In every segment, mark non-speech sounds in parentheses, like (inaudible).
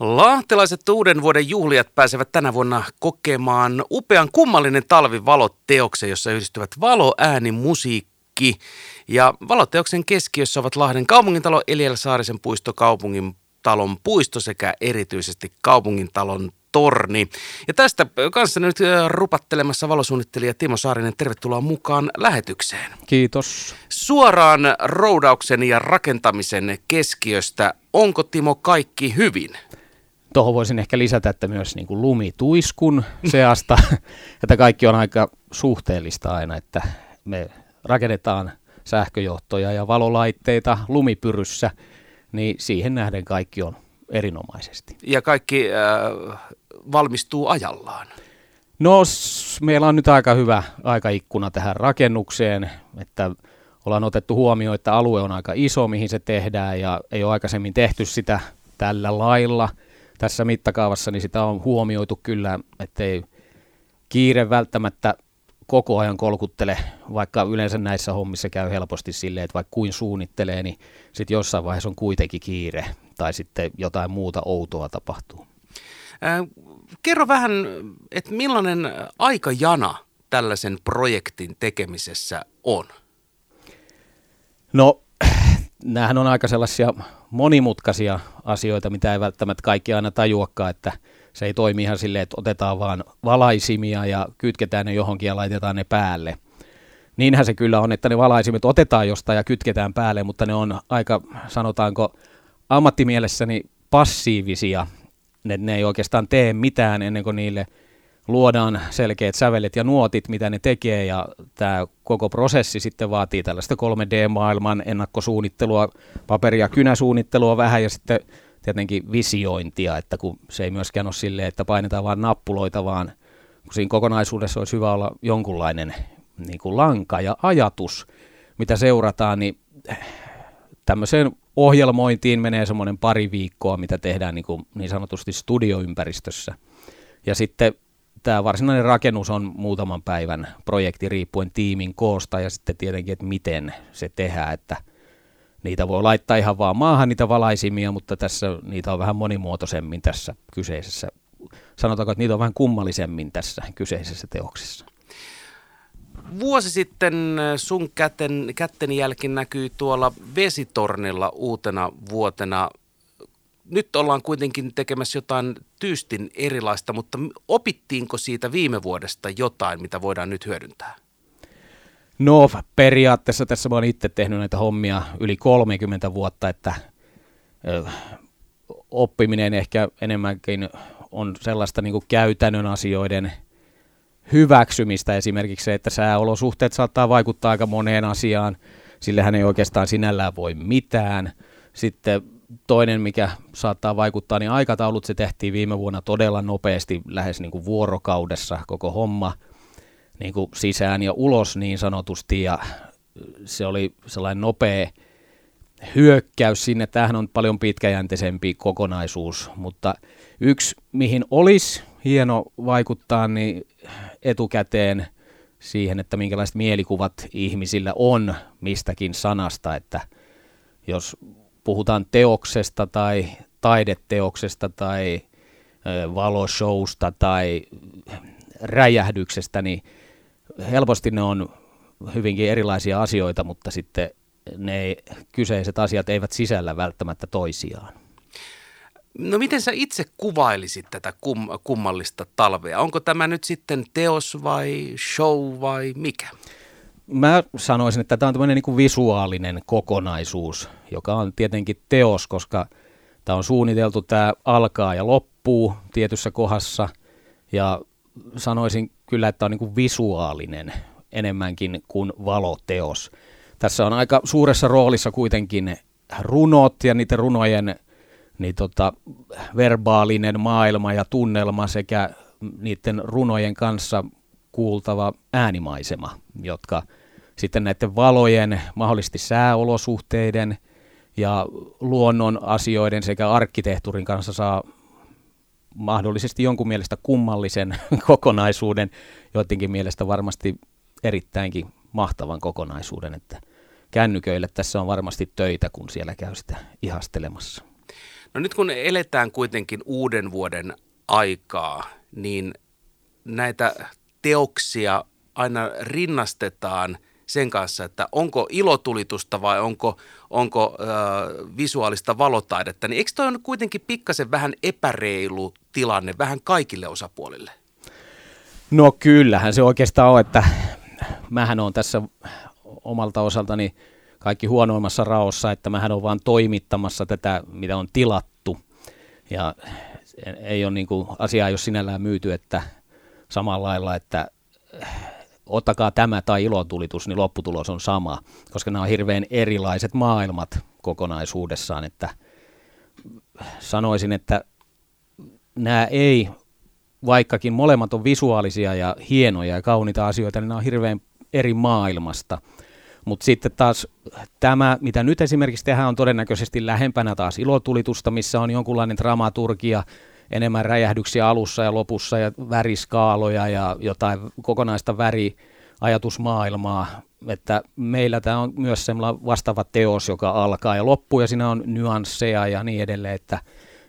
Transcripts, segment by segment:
Lahtelaiset uuden vuoden juhliat pääsevät tänä vuonna kokemaan upean kummallinen talvivalotteoksen, jossa yhdistyvät valo, ääni, musiikki. Ja valoteoksen keskiössä ovat Lahden kaupungintalo, Eliel Saarisen puisto, kaupungin talon puisto sekä erityisesti kaupungintalon torni. Ja tästä kanssa nyt rupattelemassa valosuunnittelija Timo Saarinen, tervetuloa mukaan lähetykseen. Kiitos. Suoraan roudauksen ja rakentamisen keskiöstä, onko Timo kaikki hyvin? Tuohon voisin ehkä lisätä, että myös niin kuin lumituiskun seasta, (laughs) että kaikki on aika suhteellista aina, että me rakennetaan sähköjohtoja ja valolaitteita lumipyryssä, niin siihen nähden kaikki on erinomaisesti. Ja kaikki äh, valmistuu ajallaan? No meillä on nyt aika hyvä aikaikkuna tähän rakennukseen, että ollaan otettu huomioon, että alue on aika iso, mihin se tehdään ja ei ole aikaisemmin tehty sitä tällä lailla tässä mittakaavassa, niin sitä on huomioitu kyllä, ettei kiire välttämättä koko ajan kolkuttele, vaikka yleensä näissä hommissa käy helposti silleen, että vaikka kuin suunnittelee, niin sitten jossain vaiheessa on kuitenkin kiire tai sitten jotain muuta outoa tapahtuu. Äh, kerro vähän, että millainen aikajana tällaisen projektin tekemisessä on? No, näähän on aika sellaisia monimutkaisia asioita, mitä ei välttämättä kaikki aina tajuakaan, että se ei toimi ihan silleen, että otetaan vaan valaisimia ja kytketään ne johonkin ja laitetaan ne päälle. Niinhän se kyllä on, että ne valaisimet otetaan jostain ja kytketään päälle, mutta ne on aika, sanotaanko, ammattimielessäni passiivisia ne, ne ei oikeastaan tee mitään ennen kuin niille luodaan selkeät sävelet ja nuotit, mitä ne tekee, ja tämä koko prosessi sitten vaatii tällaista 3D-maailman ennakkosuunnittelua, paperi- ja kynäsuunnittelua vähän, ja sitten tietenkin visiointia, että kun se ei myöskään ole silleen, että painetaan vain nappuloita, vaan kun siinä kokonaisuudessa olisi hyvä olla jonkunlainen niin kuin lanka ja ajatus, mitä seurataan, niin tämmöiseen ohjelmointiin menee semmoinen pari viikkoa, mitä tehdään niin, kuin niin sanotusti studioympäristössä. Ja sitten tämä varsinainen rakennus on muutaman päivän projekti riippuen tiimin koosta ja sitten tietenkin, että miten se tehdään, että niitä voi laittaa ihan vaan maahan niitä valaisimia, mutta tässä niitä on vähän monimuotoisemmin tässä kyseisessä. Sanotaanko, että niitä on vähän kummallisemmin tässä kyseisessä teoksessa. Vuosi sitten sun käten, kätten jälki näkyy tuolla vesitornilla uutena vuotena. Nyt ollaan kuitenkin tekemässä jotain tyystin erilaista, mutta opittiinko siitä viime vuodesta jotain, mitä voidaan nyt hyödyntää? No periaatteessa tässä oon itse tehnyt näitä hommia yli 30 vuotta, että oppiminen ehkä enemmänkin on sellaista niin käytännön asioiden – hyväksymistä esimerkiksi se, että sääolosuhteet saattaa vaikuttaa aika moneen asiaan, sillä hän ei oikeastaan sinällään voi mitään. Sitten toinen, mikä saattaa vaikuttaa, niin aikataulut se tehtiin viime vuonna todella nopeasti, lähes niin kuin vuorokaudessa koko homma niin kuin sisään ja ulos niin sanotusti, ja se oli sellainen nopea hyökkäys sinne. Tämähän on paljon pitkäjänteisempi kokonaisuus, mutta yksi, mihin olisi hieno vaikuttaa, niin etukäteen siihen, että minkälaiset mielikuvat ihmisillä on mistäkin sanasta, että jos puhutaan teoksesta tai taideteoksesta tai valoshowsta tai räjähdyksestä, niin helposti ne on hyvinkin erilaisia asioita, mutta sitten ne kyseiset asiat eivät sisällä välttämättä toisiaan. No miten sä itse kuvailisit tätä kum, kummallista talvea? Onko tämä nyt sitten teos vai show vai mikä? Mä sanoisin, että tämä on tämmöinen niin visuaalinen kokonaisuus, joka on tietenkin teos, koska tämä on suunniteltu, tämä alkaa ja loppuu tietyssä kohdassa. Ja sanoisin kyllä, että tämä on niin kuin visuaalinen enemmänkin kuin valoteos. Tässä on aika suuressa roolissa kuitenkin runot ja niiden runojen niin tota, verbaalinen maailma ja tunnelma sekä niiden runojen kanssa kuultava äänimaisema, jotka sitten näiden valojen, mahdollisesti sääolosuhteiden ja luonnon asioiden sekä arkkitehtuurin kanssa saa mahdollisesti jonkun mielestä kummallisen (laughs) kokonaisuuden, joidenkin mielestä varmasti erittäinkin mahtavan kokonaisuuden, että kännyköille tässä on varmasti töitä, kun siellä käy sitä ihastelemassa. No nyt kun eletään kuitenkin uuden vuoden aikaa, niin näitä teoksia aina rinnastetaan sen kanssa, että onko ilotulitusta vai onko, onko äh, visuaalista valotaidetta, niin eikö toi on kuitenkin pikkasen vähän epäreilu tilanne vähän kaikille osapuolille? No kyllähän se oikeastaan on, että mähän on tässä omalta osaltani kaikki huonoimmassa raossa, että mähän on vaan toimittamassa tätä, mitä on tilattu. Ja ei ole niin kuin, asiaa, jos sinällään myyty, että samalla lailla, että ottakaa tämä tai ilotulitus, niin lopputulos on sama, koska nämä on hirveän erilaiset maailmat kokonaisuudessaan, että sanoisin, että nämä ei, vaikkakin molemmat on visuaalisia ja hienoja ja kauniita asioita, niin nämä on hirveän eri maailmasta. Mutta sitten taas tämä, mitä nyt esimerkiksi tehdään, on todennäköisesti lähempänä taas ilotulitusta, missä on jonkunlainen dramaturgia, enemmän räjähdyksiä alussa ja lopussa ja väriskaaloja ja jotain kokonaista väriajatusmaailmaa. Että meillä tämä on myös semmoinen vastaava teos, joka alkaa ja loppuu ja siinä on nyansseja ja niin edelleen, että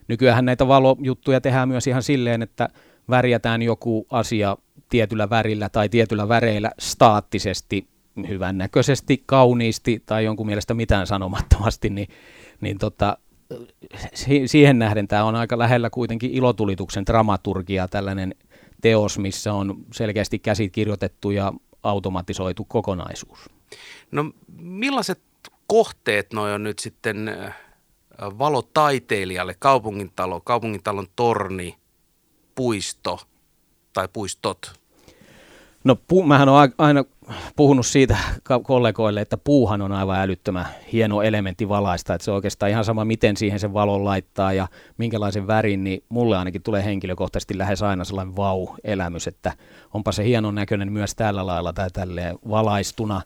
nykyään näitä valojuttuja tehdään myös ihan silleen, että värjätään joku asia tietyllä värillä tai tietyllä väreillä staattisesti, hyvännäköisesti, kauniisti tai jonkun mielestä mitään sanomattomasti, niin, niin tota, siihen nähden tämä on aika lähellä kuitenkin ilotulituksen dramaturgia, tällainen teos, missä on selkeästi käsit kirjoitettu ja automatisoitu kokonaisuus. No millaiset kohteet noin on nyt sitten äh, valotaiteilijalle, kaupungintalo, kaupungintalon torni, puisto tai puistot? No pu, mähän olen aina puhunut siitä kollegoille, että puuhan on aivan älyttömän hieno elementti valaista, että se on oikeastaan ihan sama, miten siihen sen valon laittaa ja minkälaisen värin, niin mulle ainakin tulee henkilökohtaisesti lähes aina sellainen vau-elämys, että onpa se hienon näköinen myös tällä lailla tai tälleen valaistuna.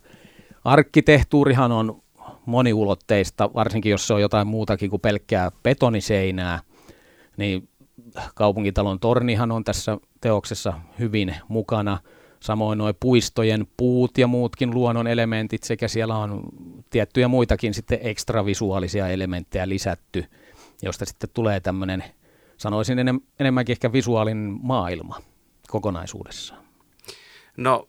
Arkkitehtuurihan on moniulotteista, varsinkin jos se on jotain muutakin kuin pelkkää betoniseinää, niin kaupunkitalon tornihan on tässä teoksessa hyvin mukana – Samoin nuo puistojen puut ja muutkin luonnon elementit sekä siellä on tiettyjä muitakin sitten ekstravisuaalisia elementtejä lisätty, josta sitten tulee tämmöinen, sanoisin enem, enemmänkin ehkä visuaalinen maailma kokonaisuudessaan. No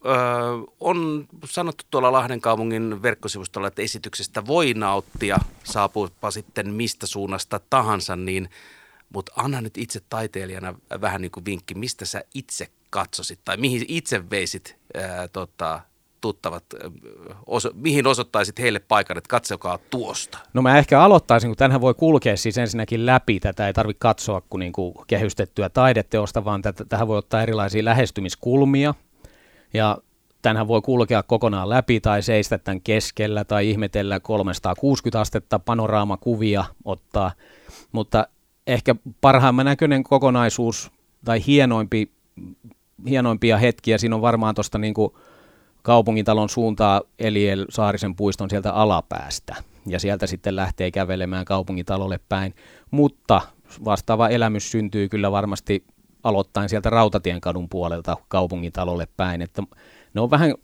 on sanottu tuolla Lahden kaupungin verkkosivustolla, että esityksestä voi nauttia, saapuupa sitten mistä suunnasta tahansa, niin, mutta anna nyt itse taiteilijana vähän niin kuin vinkki, mistä sä itse katsosit tai mihin itse veisit ää, tota, tuttavat, oso, mihin osoittaisit heille paikan, että katsokaa tuosta? No mä ehkä aloittaisin, kun tänhän voi kulkea siis ensinnäkin läpi, tätä ei tarvitse katsoa kuin, niin kuin kehystettyä taideteosta, vaan tätä, tähän voi ottaa erilaisia lähestymiskulmia, ja tänhän voi kulkea kokonaan läpi tai seistä tämän keskellä tai ihmetellä 360 astetta panoraamakuvia ottaa, mutta ehkä parhaimman näköinen kokonaisuus tai hienoimpi hienoimpia hetkiä. Siinä on varmaan tuosta niin kaupungintalon suuntaa Eliel Saarisen puiston sieltä alapäästä. Ja sieltä sitten lähtee kävelemään kaupungintalolle päin. Mutta vastaava elämys syntyy kyllä varmasti aloittain sieltä Rautatien kadun puolelta kaupungintalolle päin. Että ne on vähän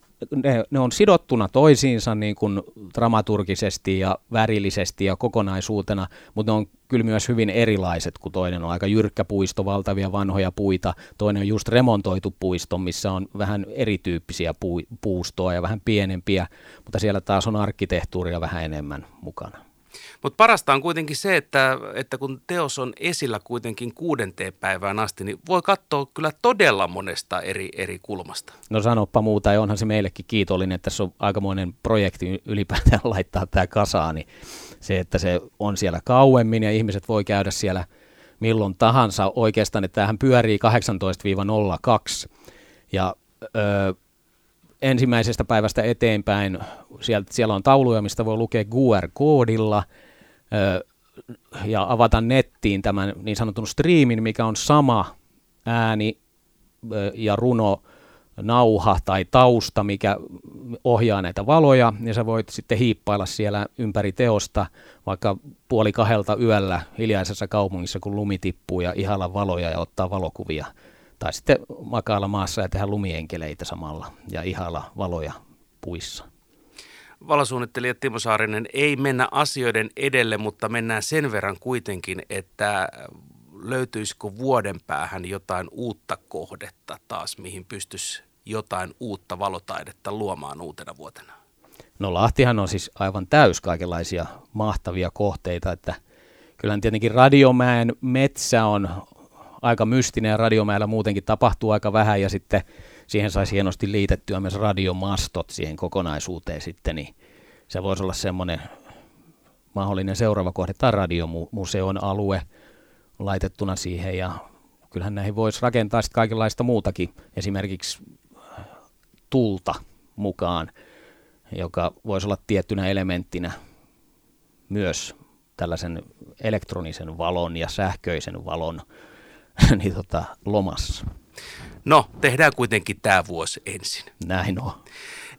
ne, ne on sidottuna toisiinsa niin kuin dramaturgisesti ja värillisesti ja kokonaisuutena, mutta ne on kyllä myös hyvin erilaiset, kun toinen on aika jyrkkä puisto, valtavia vanhoja puita, toinen on just remontoitu puisto, missä on vähän erityyppisiä puu, puustoa ja vähän pienempiä, mutta siellä taas on arkkitehtuuria vähän enemmän mukana. Mutta parasta on kuitenkin se, että, että kun teos on esillä kuitenkin kuudenteen päivään asti, niin voi katsoa kyllä todella monesta eri, eri kulmasta. No sanoppa muuta, ja onhan se meillekin kiitollinen, että tässä on aikamoinen projekti ylipäätään (laughs) laittaa tämä kasaan, niin se, että se on siellä kauemmin ja ihmiset voi käydä siellä milloin tahansa oikeastaan, että tämähän pyörii 18-02 ja ö, ensimmäisestä päivästä eteenpäin siellä, siellä on tauluja, mistä voi lukea QR-koodilla ö, ja avata nettiin tämän niin sanotun striimin, mikä on sama ääni ö, ja runo nauha tai tausta, mikä ohjaa näitä valoja, ja sä voit sitten hiippailla siellä ympäri teosta vaikka puoli kahdelta yöllä hiljaisessa kaupungissa, kun lumi tippuu ja ihalla valoja ja ottaa valokuvia. Tai sitten makailla maassa ja tehdä lumienkeleitä samalla ja ihalla valoja puissa. Valosuunnittelija Timo Saarinen, ei mennä asioiden edelle, mutta mennään sen verran kuitenkin, että löytyisikö vuoden päähän jotain uutta kohdetta taas, mihin pystyisi jotain uutta valotaidetta luomaan uutena vuotena? No Lahtihan on siis aivan täys kaikenlaisia mahtavia kohteita, että kyllähän tietenkin Radiomäen metsä on aika mystinen ja Radiomäellä muutenkin tapahtuu aika vähän ja sitten siihen saisi hienosti liitettyä myös radiomastot siihen kokonaisuuteen sitten, niin se voisi olla semmoinen mahdollinen seuraava kohde. Tai radiomuseon alue laitettuna siihen ja kyllähän näihin voisi rakentaa sitten kaikenlaista muutakin, esimerkiksi tulta mukaan, joka voisi olla tiettynä elementtinä myös tällaisen elektronisen valon ja sähköisen valon (laughs) niin tota, lomassa. No, tehdään kuitenkin tämä vuosi ensin. Näin on.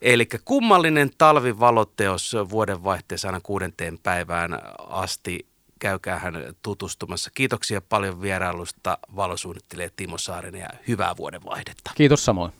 Eli kummallinen talvivaloteos vuodenvaihteessa aina kuudenteen päivään asti. Käykää hän tutustumassa. Kiitoksia paljon vierailusta valosuunnittelija Timo Saarinen ja hyvää vuodenvaihdetta. Kiitos samoin.